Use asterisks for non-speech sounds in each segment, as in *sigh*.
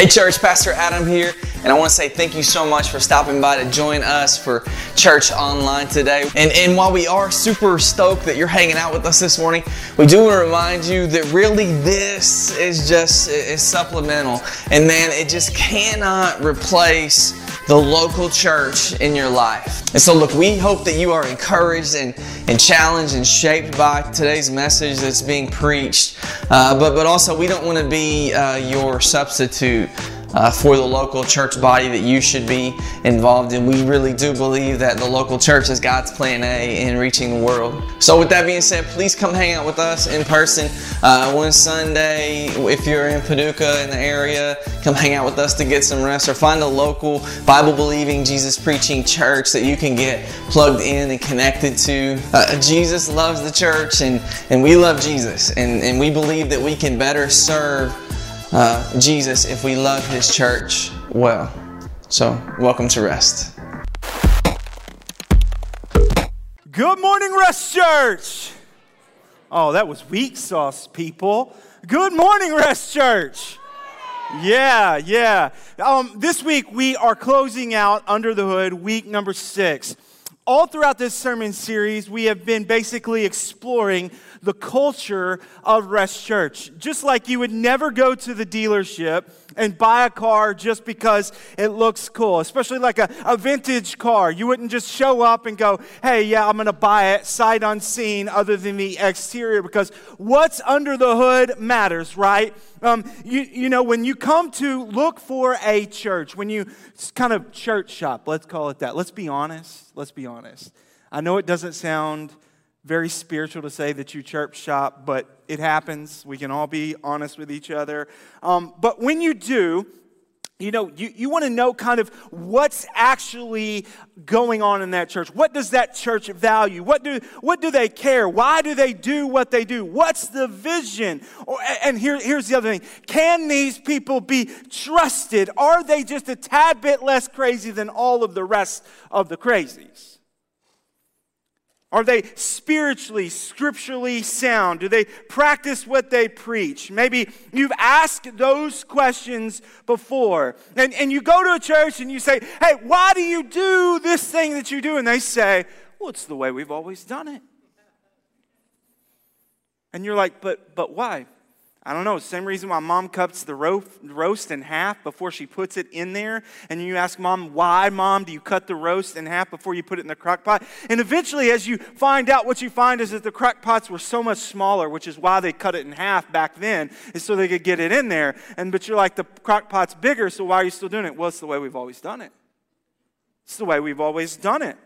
Hey, church, Pastor Adam here, and I want to say thank you so much for stopping by to join us for church online today. And, and while we are super stoked that you're hanging out with us this morning, we do want to remind you that really this is just is supplemental, and man, it just cannot replace the local church in your life. And so, look, we hope that you are encouraged and, and challenged and shaped by today's message that's being preached. Uh, but, but also, we don't want to be uh, your substitute uh, for the local church body that you should be involved in. We really do believe that the local church is God's plan A in reaching the world. So, with that being said, please come hang out with us in person uh, one Sunday. If you're in Paducah in the area, come hang out with us to get some rest or find a local Bible believing, Jesus preaching church that you can get plugged in and connected to. Uh, Jesus loves the church and, and we love Jesus, and, and we believe that we can better serve uh, Jesus if we love His church well. So, welcome to Rest. Good morning, Rest Church. Oh, that was weak sauce, people. Good morning, Rest Church. Yeah, yeah. Um, this week we are closing out Under the Hood, week number six. All throughout this sermon series, we have been basically exploring the culture of Rest Church. Just like you would never go to the dealership and buy a car just because it looks cool, especially like a, a vintage car. You wouldn't just show up and go, hey, yeah, I'm going to buy it sight unseen other than the exterior because what's under the hood matters, right? Um, you, you know, when you come to look for a church, when you kind of church shop, let's call it that. Let's be honest. Let's be honest. I know it doesn't sound very spiritual to say that you chirp shop, but it happens. We can all be honest with each other. Um, but when you do, you know, you, you want to know kind of what's actually going on in that church. What does that church value? What do, what do they care? Why do they do what they do? What's the vision? Or, and here, here's the other thing Can these people be trusted? Are they just a tad bit less crazy than all of the rest of the crazies? Are they spiritually, scripturally sound? Do they practice what they preach? Maybe you've asked those questions before. And, and you go to a church and you say, Hey, why do you do this thing that you do? And they say, Well, it's the way we've always done it. And you're like, But, but why? I don't know, same reason why mom cuts the roast in half before she puts it in there. And you ask mom, why, mom, do you cut the roast in half before you put it in the crock pot? And eventually, as you find out, what you find is that the crock pots were so much smaller, which is why they cut it in half back then, is so they could get it in there. And but you're like, the crock pot's bigger, so why are you still doing it? Well, it's the way we've always done it. It's the way we've always done it.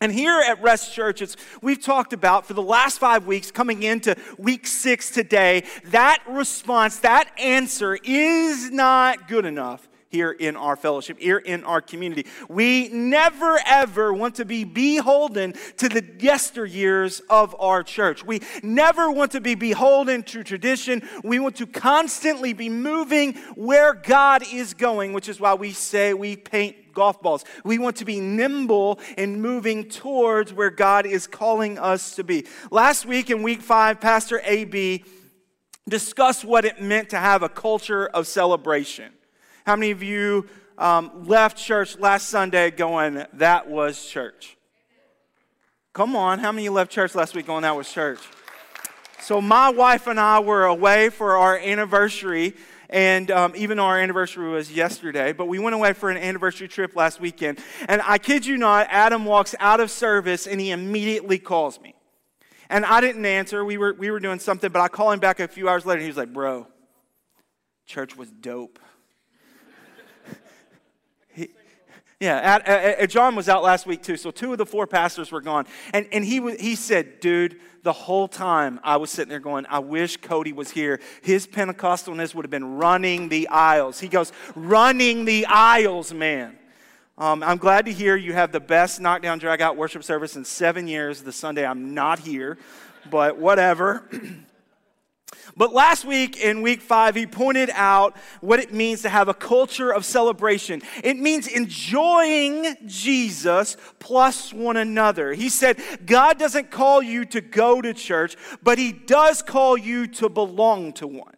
And here at Rest Church, it's, we've talked about for the last five weeks, coming into week six today, that response, that answer is not good enough here in our fellowship, here in our community. We never ever want to be beholden to the yesteryears of our church. We never want to be beholden to tradition. We want to constantly be moving where God is going, which is why we say we paint golf balls. We want to be nimble in moving towards where God is calling us to be. Last week in week five, Pastor AB discussed what it meant to have a culture of celebration. How many of you um, left church last Sunday going, that was church? Come on, how many left church last week going, that was church? So, my wife and I were away for our anniversary and um, even though our anniversary was yesterday, but we went away for an anniversary trip last weekend. And I kid you not, Adam walks out of service and he immediately calls me. And I didn't answer. We were, we were doing something, but I call him back a few hours later and he was like, Bro, church was dope. he, yeah, at, at, John was out last week too, so two of the four pastors were gone. And, and he, he said, Dude, the whole time I was sitting there going, I wish Cody was here. His Pentecostalness would have been running the aisles. He goes, running the aisles, man. Um, I'm glad to hear you have the best knockdown, drag out worship service in seven years. The Sunday I'm not here, but whatever. *clears throat* But last week in week five, he pointed out what it means to have a culture of celebration. It means enjoying Jesus plus one another. He said, God doesn't call you to go to church, but he does call you to belong to one.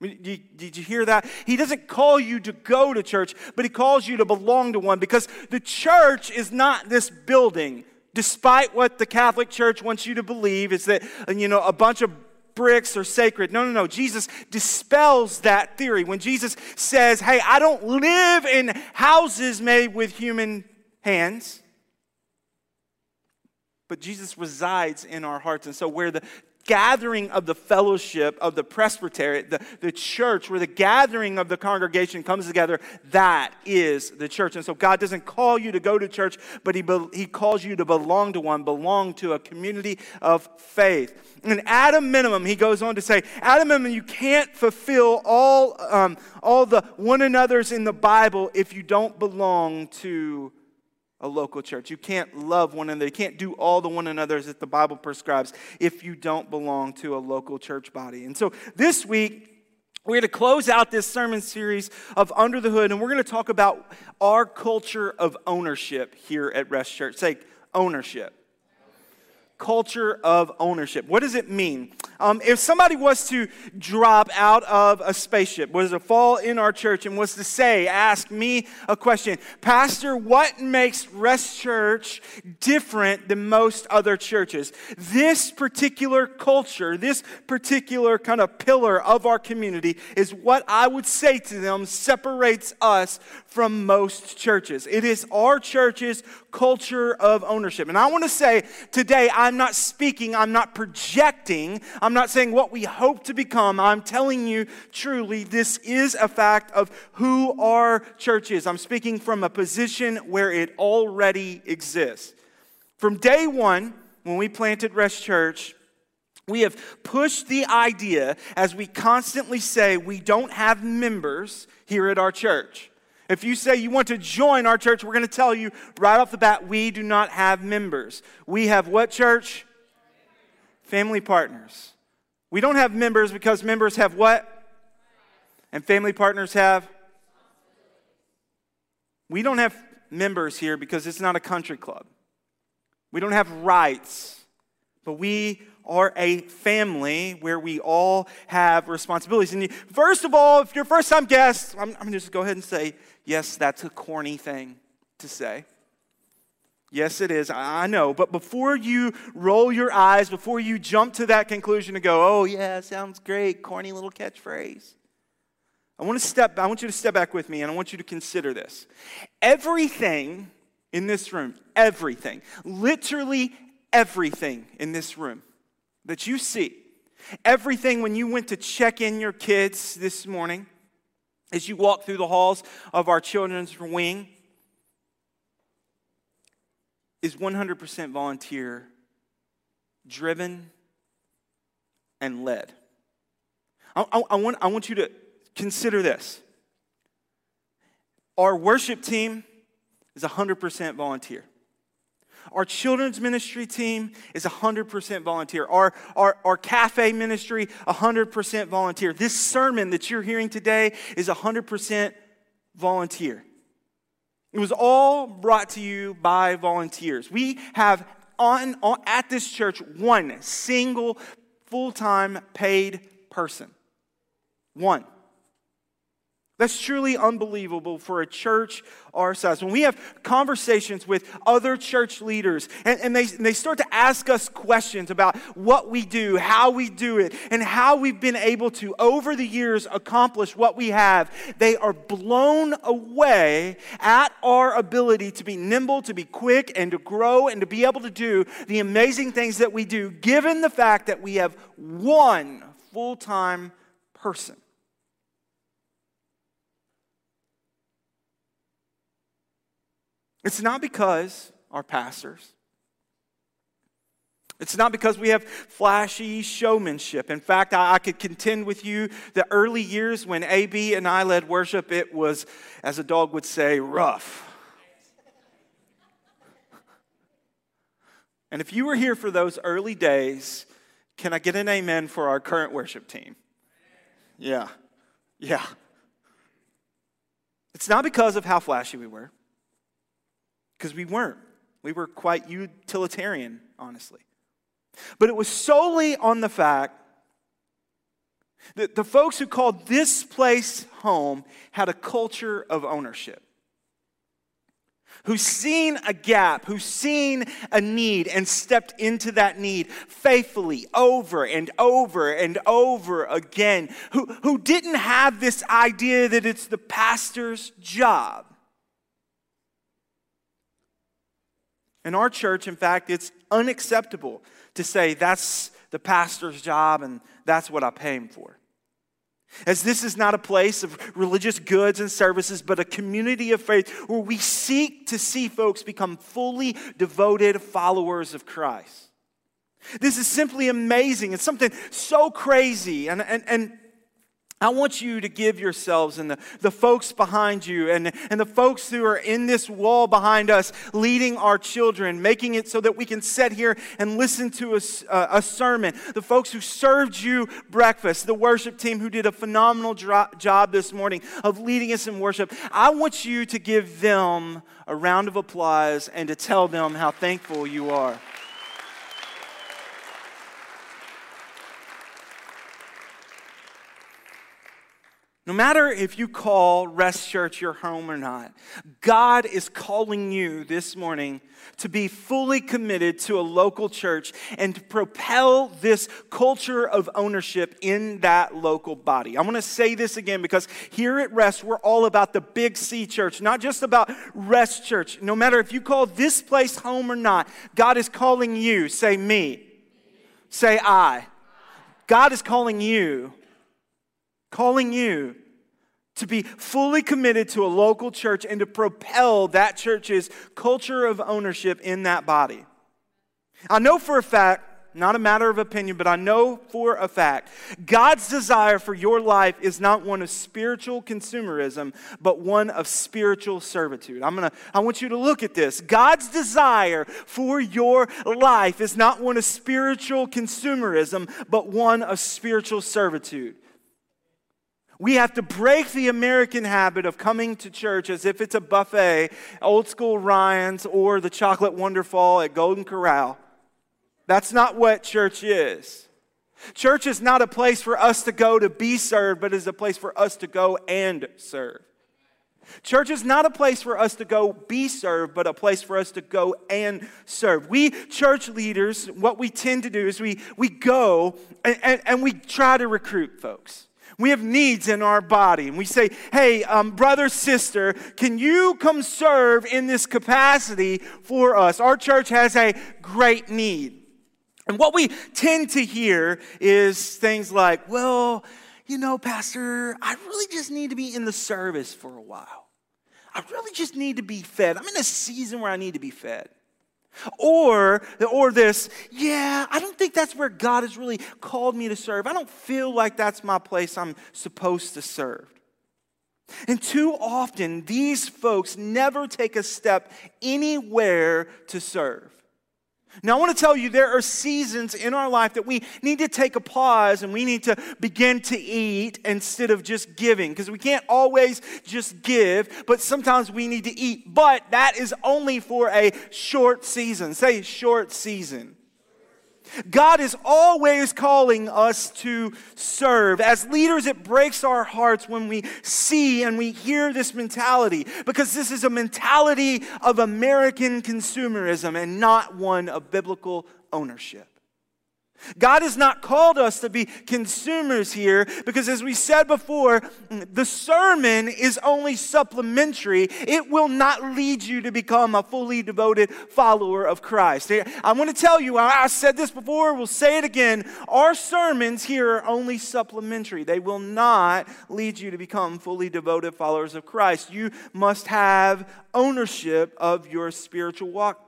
Did you hear that? He doesn't call you to go to church, but he calls you to belong to one because the church is not this building. Despite what the Catholic Church wants you to believe, is that, you know, a bunch of bricks are sacred. No, no, no. Jesus dispels that theory. When Jesus says, hey, I don't live in houses made with human hands, but Jesus resides in our hearts. And so, where the gathering of the fellowship of the presbytery, the, the church, where the gathering of the congregation comes together, that is the church. And so God doesn't call you to go to church, but He, be, he calls you to belong to one, belong to a community of faith. And at a minimum, he goes on to say, at a minimum, you can't fulfill all, um, all the one another's in the Bible if you don't belong to a local church. You can't love one another. You can't do all the one another's that the Bible prescribes if you don't belong to a local church body. And so this week, we're going to close out this sermon series of Under the Hood, and we're going to talk about our culture of ownership here at Rest Church. Say ownership culture of ownership. What does it mean? Um, if somebody was to drop out of a spaceship, was to fall in our church and was to say, ask me a question, Pastor, what makes Rest Church different than most other churches? This particular culture, this particular kind of pillar of our community is what I would say to them separates us from most churches. It is our church's culture of ownership. And I want to say today, I'm not speaking, I'm not projecting, I'm not saying what we hope to become. I'm telling you truly, this is a fact of who our church is. I'm speaking from a position where it already exists. From day one, when we planted Rest Church, we have pushed the idea as we constantly say we don't have members here at our church. If you say you want to join our church, we're going to tell you right off the bat we do not have members. We have what church? Family partners. We don't have members because members have what? And family partners have? We don't have members here because it's not a country club. We don't have rights, but we are a family where we all have responsibilities. And first of all, if you're first time guest, I'm, I'm going to just go ahead and say, yes, that's a corny thing to say. Yes, it is. I know. But before you roll your eyes, before you jump to that conclusion and go, oh, yeah, sounds great, corny little catchphrase. I want to step, I want you to step back with me and I want you to consider this. Everything in this room, everything, literally everything in this room that you see, everything when you went to check in your kids this morning, as you walk through the halls of our children's wing, is 100% volunteer driven and led. I, I, I, want, I want you to consider this. Our worship team is 100% volunteer. Our children's ministry team is 100% volunteer. Our, our, our cafe ministry, 100% volunteer. This sermon that you're hearing today is 100% volunteer. It was all brought to you by volunteers. We have on, on at this church one single full-time paid person. One. That's truly unbelievable for a church our size. When we have conversations with other church leaders and, and, they, and they start to ask us questions about what we do, how we do it, and how we've been able to, over the years, accomplish what we have, they are blown away at our ability to be nimble, to be quick, and to grow, and to be able to do the amazing things that we do, given the fact that we have one full time person. It's not because our pastors, it's not because we have flashy showmanship. In fact, I, I, could contend with you the early years when AB and I led worship, it was, as a dog would say, rough. And if you were here for those early days, can I get an amen for our current worship team? Yeah, yeah. It's not because of how flashy we were because we weren't. We were quite utilitarian, honestly. But it was solely on the fact that the folks who called this place home had a culture of ownership. Who's seen a gap, who's seen a need and stepped into that need faithfully over and over and over again, who, who didn't have this idea that it's the pastor's job. In our church, in fact, it's unacceptable to say that's the pastor's job and that's what I pay him for. As this is not a place of religious goods and services, but a community of faith where we seek to see folks become fully devoted followers of Christ. This is simply amazing. It's something so crazy. And, and, and I want you to give yourselves and the, the folks behind you and, and the folks who are in this wall behind us leading our children, making it so that we can sit here and listen to a, a sermon. The folks who served you breakfast, the worship team who did a phenomenal job this morning of leading us in worship. I want you to give them a round of applause and to tell them how thankful you are. No matter if you call Rest Church your home or not, God is calling you this morning to be fully committed to a local church and to propel this culture of ownership in that local body. I want to say this again because here at Rest, we're all about the Big C church, not just about Rest Church. No matter if you call this place home or not, God is calling you. Say me. Say I. God is calling you calling you to be fully committed to a local church and to propel that church's culture of ownership in that body. I know for a fact, not a matter of opinion, but I know for a fact, God's desire for your life is not one of spiritual consumerism, but one of spiritual servitude. I'm gonna, I want you to look at this. God's desire for your life is not one of spiritual consumerism, but one of spiritual servitude. We have to break the American habit of coming to church as if it's a buffet, old school Ryan's or the chocolate wonderful at Golden Corral. That's not what church is. Church is not a place for us to go to be served, but is a place for us to go and serve. Church is not a place for us to go be served, but a place for us to go and serve. We church leaders, what we tend to do is we, we go and, and, and we try to recruit folks. We have needs in our body, and we say, Hey, um, brother, sister, can you come serve in this capacity for us? Our church has a great need. And what we tend to hear is things like, Well, you know, Pastor, I really just need to be in the service for a while. I really just need to be fed. I'm in a season where I need to be fed. Or, or this, yeah, I don't think that's where God has really called me to serve. I don't feel like that's my place I'm supposed to serve. And too often, these folks never take a step anywhere to serve. Now, I want to tell you there are seasons in our life that we need to take a pause and we need to begin to eat instead of just giving because we can't always just give, but sometimes we need to eat. But that is only for a short season. Say short season. God is always calling us to serve. As leaders, it breaks our hearts when we see and we hear this mentality because this is a mentality of American consumerism and not one of biblical ownership. God has not called us to be consumers here because, as we said before, the sermon is only supplementary. It will not lead you to become a fully devoted follower of Christ. I want to tell you, I said this before, we'll say it again. Our sermons here are only supplementary, they will not lead you to become fully devoted followers of Christ. You must have ownership of your spiritual walk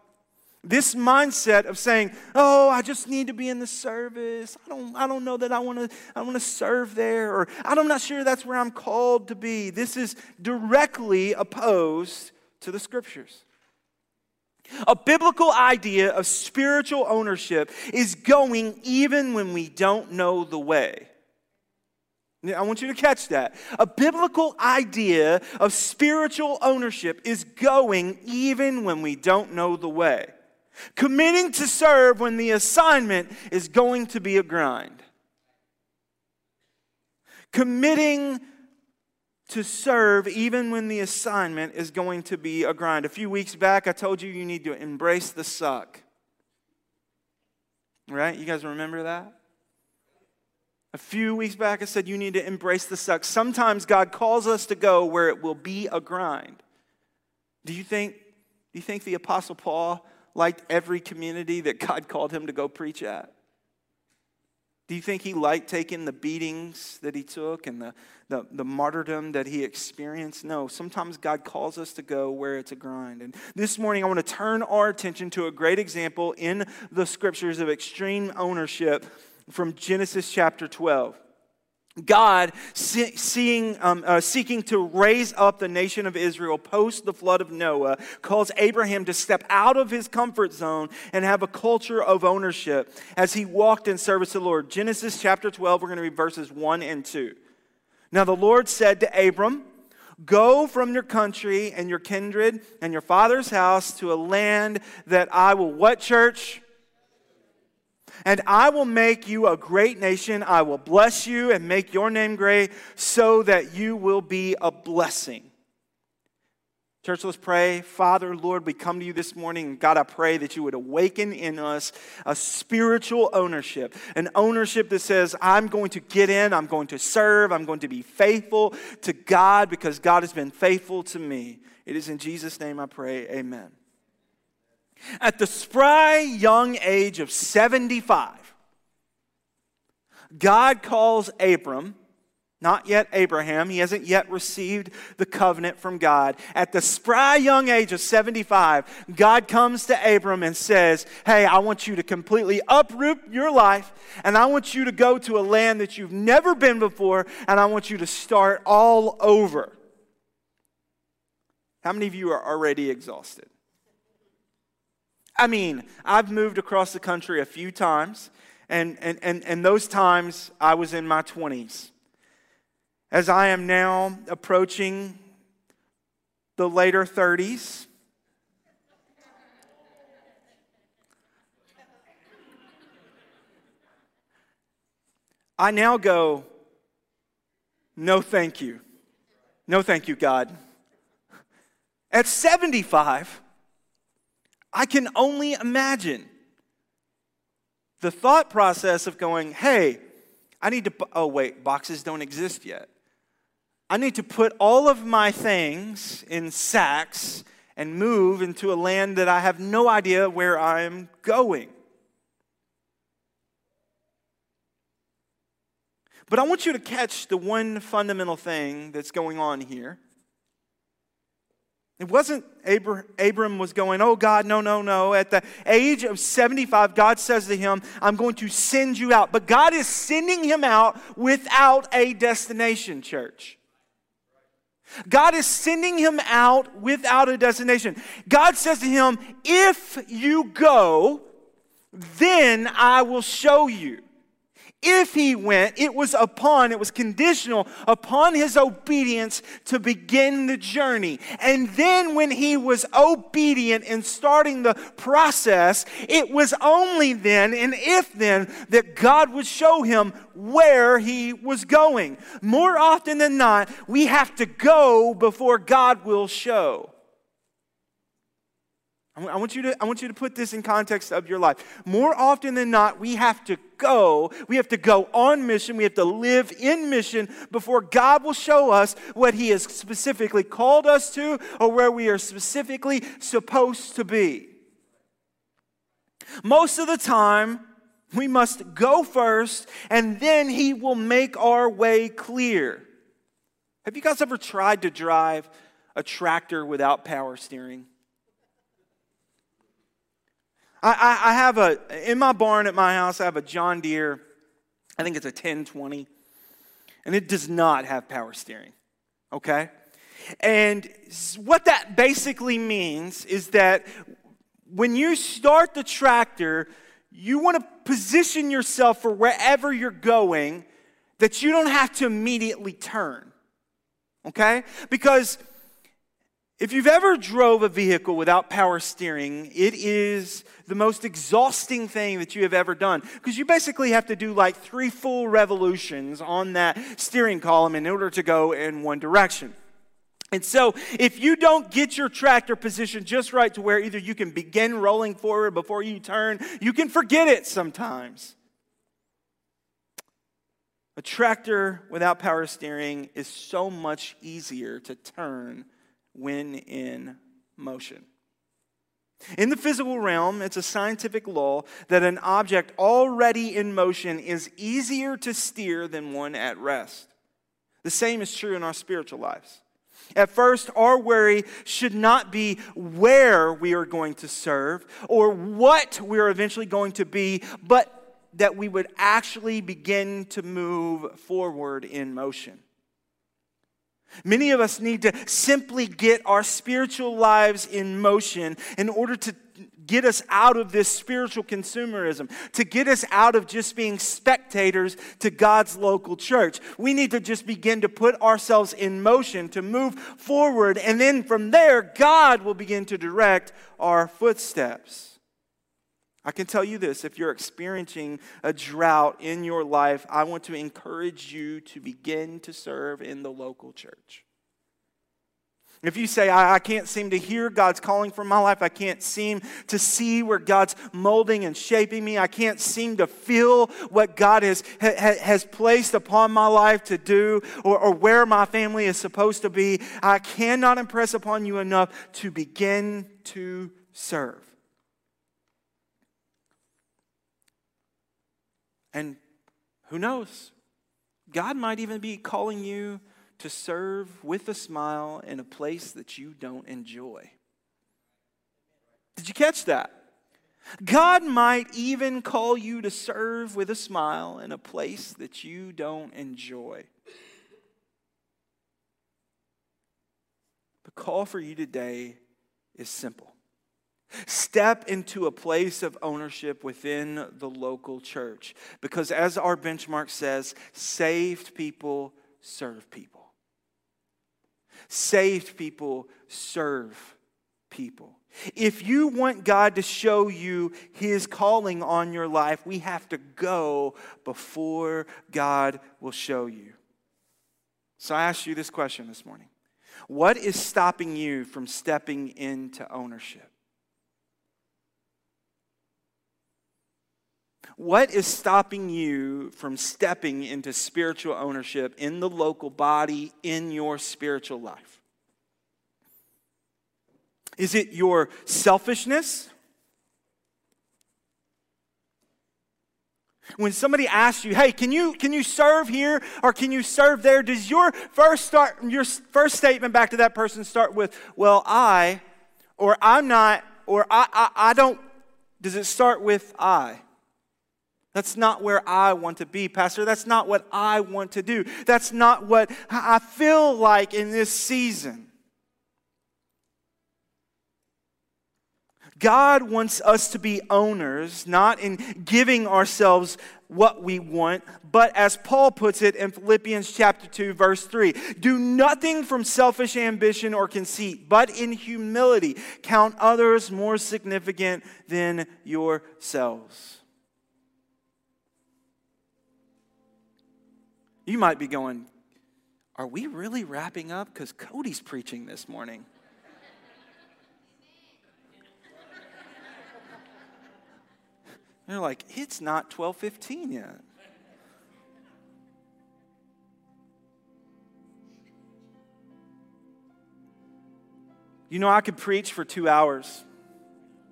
this mindset of saying, "Oh, I just need to be in the service. I don't, I don't know that I want to, I want to serve there, or I'm not sure that's where I'm called to be." This is directly opposed to the scriptures. A biblical idea of spiritual ownership is going even when we don't know the way. I want you to catch that. A biblical idea of spiritual ownership is going even when we don't know the way. Committing to serve when the assignment is going to be a grind. Committing to serve even when the assignment is going to be a grind. A few weeks back, I told you you need to embrace the suck. Right? You guys remember that? A few weeks back, I said you need to embrace the suck. Sometimes God calls us to go where it will be a grind. Do you think, do you think the Apostle Paul liked every community that God *laughs* called him to go preach at? Do you think he liked taking the beatings that he took and the, the, the, martyrdom that he experienced? No, sometimes God calls us to go where it's a grind. And this morning, I want to turn our attention to a great example in the scriptures of extreme ownership from Genesis chapter 12. God, seeing, um, uh, seeking to raise up the nation of Israel post the flood of Noah, calls Abraham to step out of his comfort zone and have a culture of ownership as he walked in service to the Lord. Genesis chapter 12, we're going to read verses 1 and 2. Now the Lord said to Abram, Go from your country and your kindred and your father's house to a land that I will, what church? And I will make you a great nation. I will bless you and make your name great so that you will be a blessing. Church, let's pray. Father, Lord, we come to you this morning. God, I pray that you would awaken in us a spiritual ownership, an ownership that says, I'm going to get in, I'm going to serve, I'm going to be faithful to God because God has been faithful to me. It is in Jesus' name I pray. Amen. At the spry young age of 75, God calls Abram, not yet Abraham, he hasn't yet received the covenant from God. At the spry young age of 75, God comes to Abram and says, Hey, I want you to completely uproot your life, and I want you to go to a land that you've never been before, and I want you to start all over. How many of you are already exhausted? I mean, I've moved across the country a few times, and, and, and, and those times I was in my 20s. As I am now approaching the later 30s, I now go, no thank you. No thank you, God. At 75, I can only imagine the thought process of going, hey, I need to, oh, wait, boxes don't exist yet. I need to put all of my things in sacks and move into a land that I have no idea where I'm going. But I want you to catch the one fundamental thing that's going on here. It wasn't Abram was going, Oh God, no, no, no. At the age of 75, God says to him, I'm going to send you out. But God is sending him out without a destination, church. God is sending him out without a destination. God says to him, If you go, then I will show you. If he went, it was upon, it was conditional upon his obedience to begin the journey. And then when he was obedient in starting the process, it was only then and if then that God would show him where he was going. More often than not, we have to go before God will show. I want, you to, I want you to put this in context of your life. More often than not, we have to go. We have to go on mission. We have to live in mission before God will show us what He has specifically called us to or where we are specifically supposed to be. Most of the time, we must go first and then He will make our way clear. Have you guys ever tried to drive a tractor without power steering? I, I, I have a, in my barn at my house, I have a John Deere, I think it's a 1020, and it does not have power steering, okay? And what that basically means is that when you start the tractor, you want to position yourself for wherever you're going that you don't have to immediately turn. Okay? Because If you've ever drove a vehicle without power steering, it is the most exhausting thing that you have ever done because you basically have to do like three full revolutions on that steering column in order to go in one direction. And so, if you don't get your tractor positioned just right to where either you can begin rolling forward before you turn, you can forget it sometimes. A tractor without power steering is so much easier to turn when in motion. In the physical realm, it's a scientific law that an object already in motion is easier to steer than one at rest. The same is true in our spiritual lives. At first, our worry should not be where we are going to serve or what we are eventually going to be, but that we would actually begin to move forward in motion. Many of us need to simply get our spiritual lives in motion in order to get us out of this spiritual consumerism, to get us out of just being spectators to God's local church. We need to just begin to put ourselves in motion to move forward, and then from there, God will begin to direct our footsteps. I can tell you this if you're experiencing a drought in your life, I want to encourage you to begin to serve in the local church. If you say, I, I, can't seem to hear God's calling for my life, I can't seem to see where God's molding and shaping me, I can't seem to feel what God has, ha, has placed upon my life to do or, or where my family is supposed to be, I cannot impress upon you enough to begin to serve. And who knows? God might even be calling you to serve with a smile in a place that you don't enjoy. Did you catch that? God might even call you to serve with a smile in a place that you don't enjoy. The call for you today is simple Step into a place of ownership within the local church. Because as our benchmark says, saved people serve people. Saved people serve people. If you want God to show you his calling on your life, we have to go before God will show you. So I ask you this question this morning What is stopping you from stepping into ownership? What is stopping you from stepping into spiritual ownership in the local body, in your spiritual life? Is it your selfishness? When somebody asks you, "Hey, can you can you serve here or can you serve there?" Does your first start your first statement back to that person start with, "Well, I," or "I'm not," or "I I, I don't"? Does it start with "I"? That's not where I want to be, Pastor. That's not what I want to do. That's not what I feel like in this season. God wants us to be owners, not in giving ourselves what we want, but as Paul puts it in Philippians chapter 2 verse 3, do nothing from selfish ambition or conceit, but in humility count others more significant than yourselves. You might be going, Are we really wrapping up? Because Cody's preaching this morning. They're like, It's not 1215 yet. You know, I could preach for two hours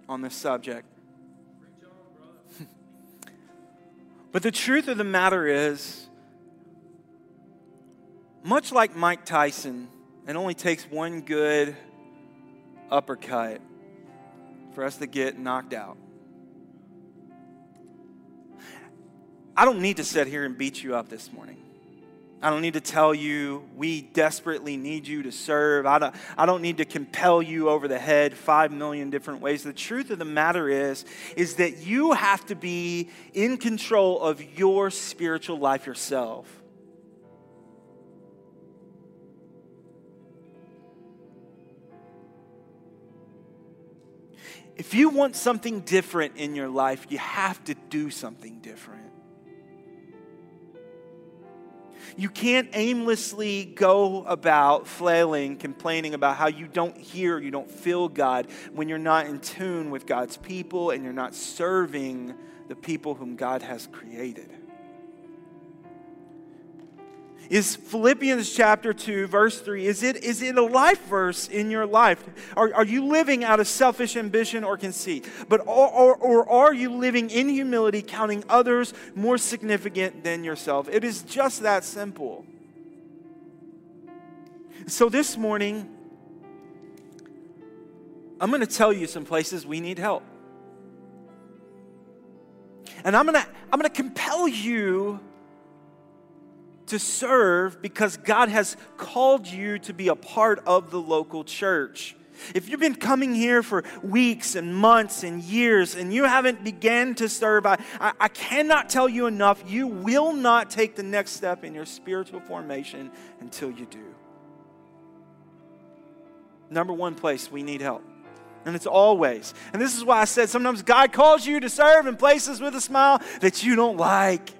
on this subject. *laughs* but the truth of the matter is, much like Mike Tyson, it only takes one good uppercut for us to get knocked out. I don't need to sit here and beat you up this morning. I don't need to tell you we desperately need you to serve. I don't, I don't need to compel you over the head five million different ways. The truth of the matter is, is that you have to be in control of your spiritual life yourself. If you want something different in your life, you have to do something different. You can't aimlessly go about flailing, complaining about how you don't hear, you don't feel God when you're not in tune with God's people and you're not serving the people whom God has created. Is Philippians chapter 2, verse 3, is it, is it a life verse in your life? Are, are you living out of selfish ambition or conceit? But, or, or, or are you living in humility, counting others more significant than yourself? It is just that simple. So this morning, I'm going to tell you some places we need help. And I'm going to, I'm going to compel you to serve because God has called you to be a part of the local church. If you've been coming here for weeks and months and years and you haven't began to serve, I, I, I, cannot tell you enough. You will not take the next step in your spiritual formation until you do. Number one place we need help. And it's always. And this is why I said sometimes God calls you to serve in places with a smile that you don't like.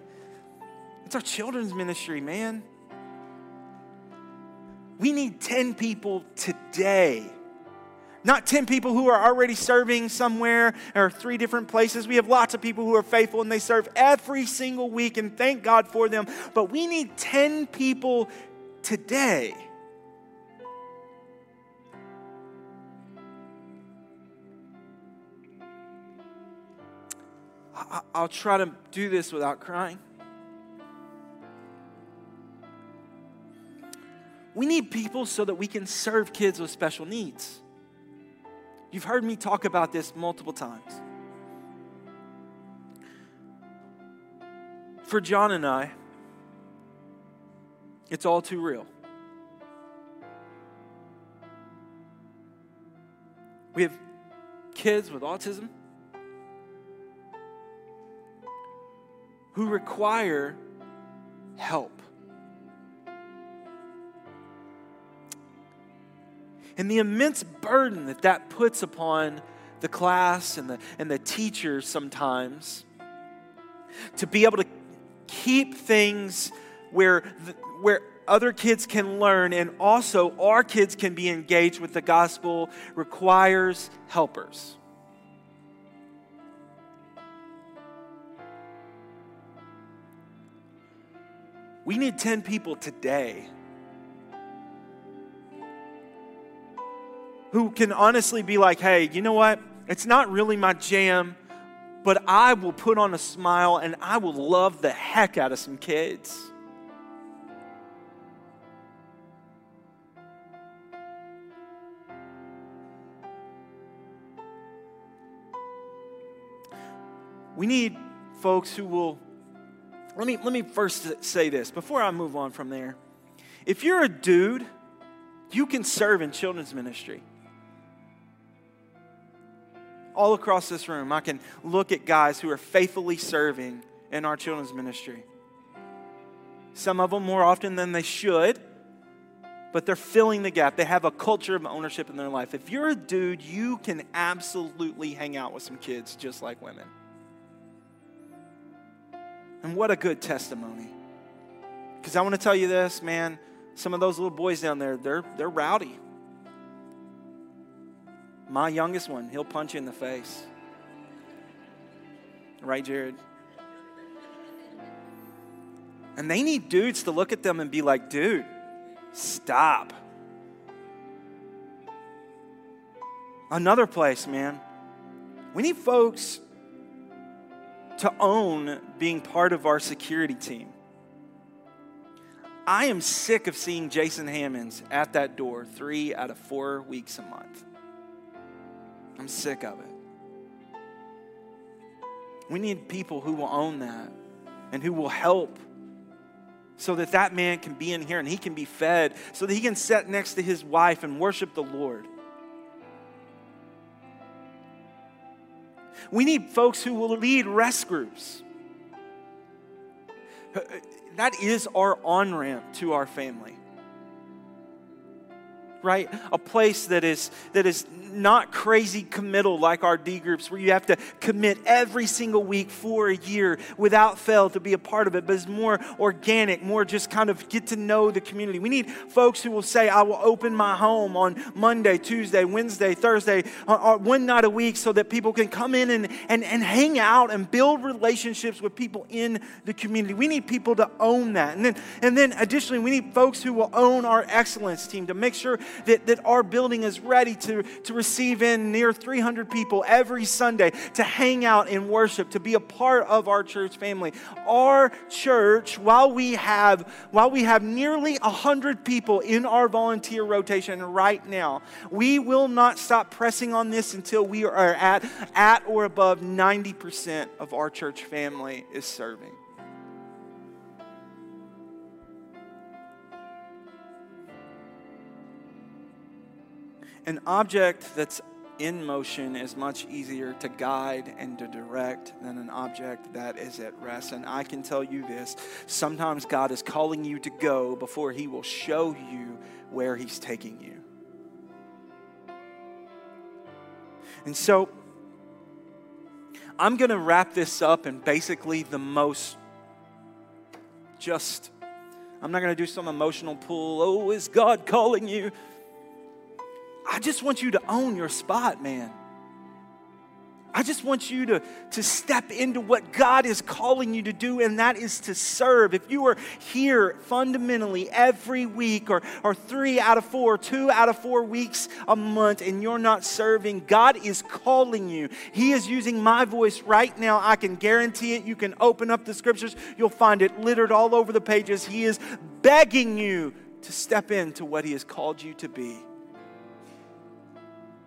It's our children's ministry, man. We need 10 people today. Not 10 people who are already serving somewhere or three different places. We have lots of people who are faithful and they serve every single week, and thank God for them. But we need 10 people today. I'll try to do this without crying. We need people so that we can serve kids with special needs. You've heard me talk about this multiple times. For John and I, it's all too real. We have kids with autism who require help. And the immense burden that that puts upon the class and the, and the teachers sometimes to be able to keep things where, the, where other kids can learn and also our kids can be engaged with the gospel requires helpers. We need 10 people today who can honestly be like, hey, you know what? It's not really my jam, but I will put on a smile and I will love the heck out of some kids. We need folks who will let me let me first say this before I move on from there. If you're a dude, you can serve in children's ministry all across this room, I can look at guys who are faithfully serving in our children's ministry. Some of them more often than they should, but they're filling the gap. They have a culture of ownership in their life. If you're a dude, you can absolutely hang out with some kids just like women. And what a good testimony. Because I want to tell you this, man, some of those little boys down there, they're, they're rowdy. My youngest one, he'll punch you in the face. Right, Jared? And they need dudes to look at them and be like, dude, stop. Another place, man. We need folks to own being part of our security team. I am sick of seeing Jason Hammonds at that door three out of four weeks a month. I'm sick of it. We need people who will own that and who will help so that that man can be in here and he can be fed, so that he can sit next to his wife and worship the Lord. We need folks who will lead rest groups. That is our on ramp to our family. Right? A place that is that is not crazy committal like our D groups where you have to commit every single week for a year without fail to be a part of it, but it's more organic, more just kind of get to know the community. We need folks who will say, I will open my home on Monday, Tuesday, Wednesday, Thursday, or uh, uh, one night a week so that people can come in and, and, and hang out and build relationships with people in the community. We need people to own that. And then, and then additionally, we need folks who will own our excellence team to make sure that, that our building is ready to, to receive in near 300 people every Sunday to hang out and worship, to be a part of our church family. Our church, while we have, while we have nearly 100 people in our volunteer rotation right now, we will not stop pressing on this until we are at, at or above 90% of our church family is serving. An object that's in motion is much easier to guide and to direct than an object that is at rest. And I can tell you this sometimes God is calling you to go before He will show you where He's taking you. And so I'm going to wrap this up in basically the most just, I'm not going to do some emotional pull. Oh, is God calling you? I just want you to own your spot, man. I just want you to, to step into what God is calling you to do, and that is to serve. If you are here fundamentally every week, or, or three out of four, two out of four weeks a month, and you're not serving, God is calling you. He is using my voice right now. I can guarantee it. You can open up the scriptures, you'll find it littered all over the pages. He is begging you to step into what He has called you to be.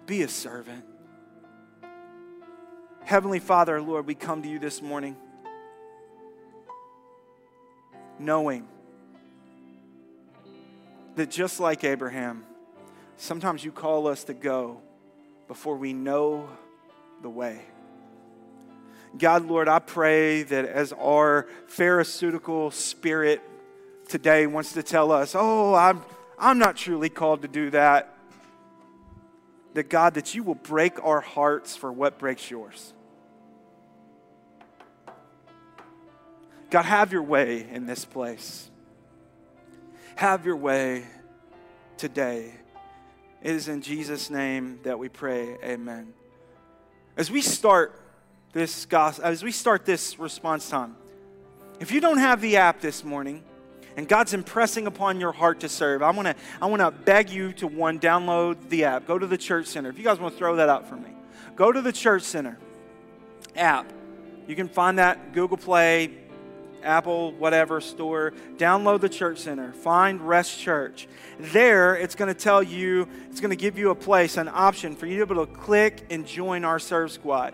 Be a servant. Heavenly Father, Lord, we come to you this morning knowing that just like Abraham, sometimes you call us to go before we know the way. God, Lord, I pray that as our pharisaical spirit today wants to tell us, oh, I'm, I'm not truly called to do that that God, that you will break our hearts for what breaks yours. God, have your way in this place. Have your way today. It is in Jesus' name that we pray. Amen. As we start this gospel, as we start this response time, if you don't have the app this morning, and God's impressing upon your heart to serve, I want to I want to beg you to one download the app. Go to the church center. If you guys want to throw that up for me. Go to the church center app. You can find that Google Play, Apple, whatever store. Download the church center. Find Rest Church. There, it's going to tell you, it's going to give you a place, an option for you to be able to click and join our serve squad.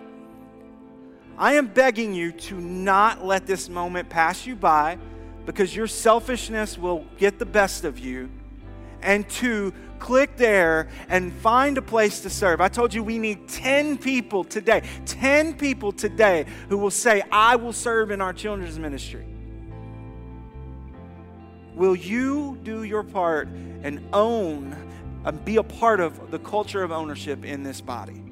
I am begging you to not let this moment pass you by because your selfishness will get the best of you. And two, click there and find a place to serve. I told you we need 10 people today, 10 people today who will say, I will serve in our children's ministry. Will you do your part and own and be a part of the culture of ownership in this body?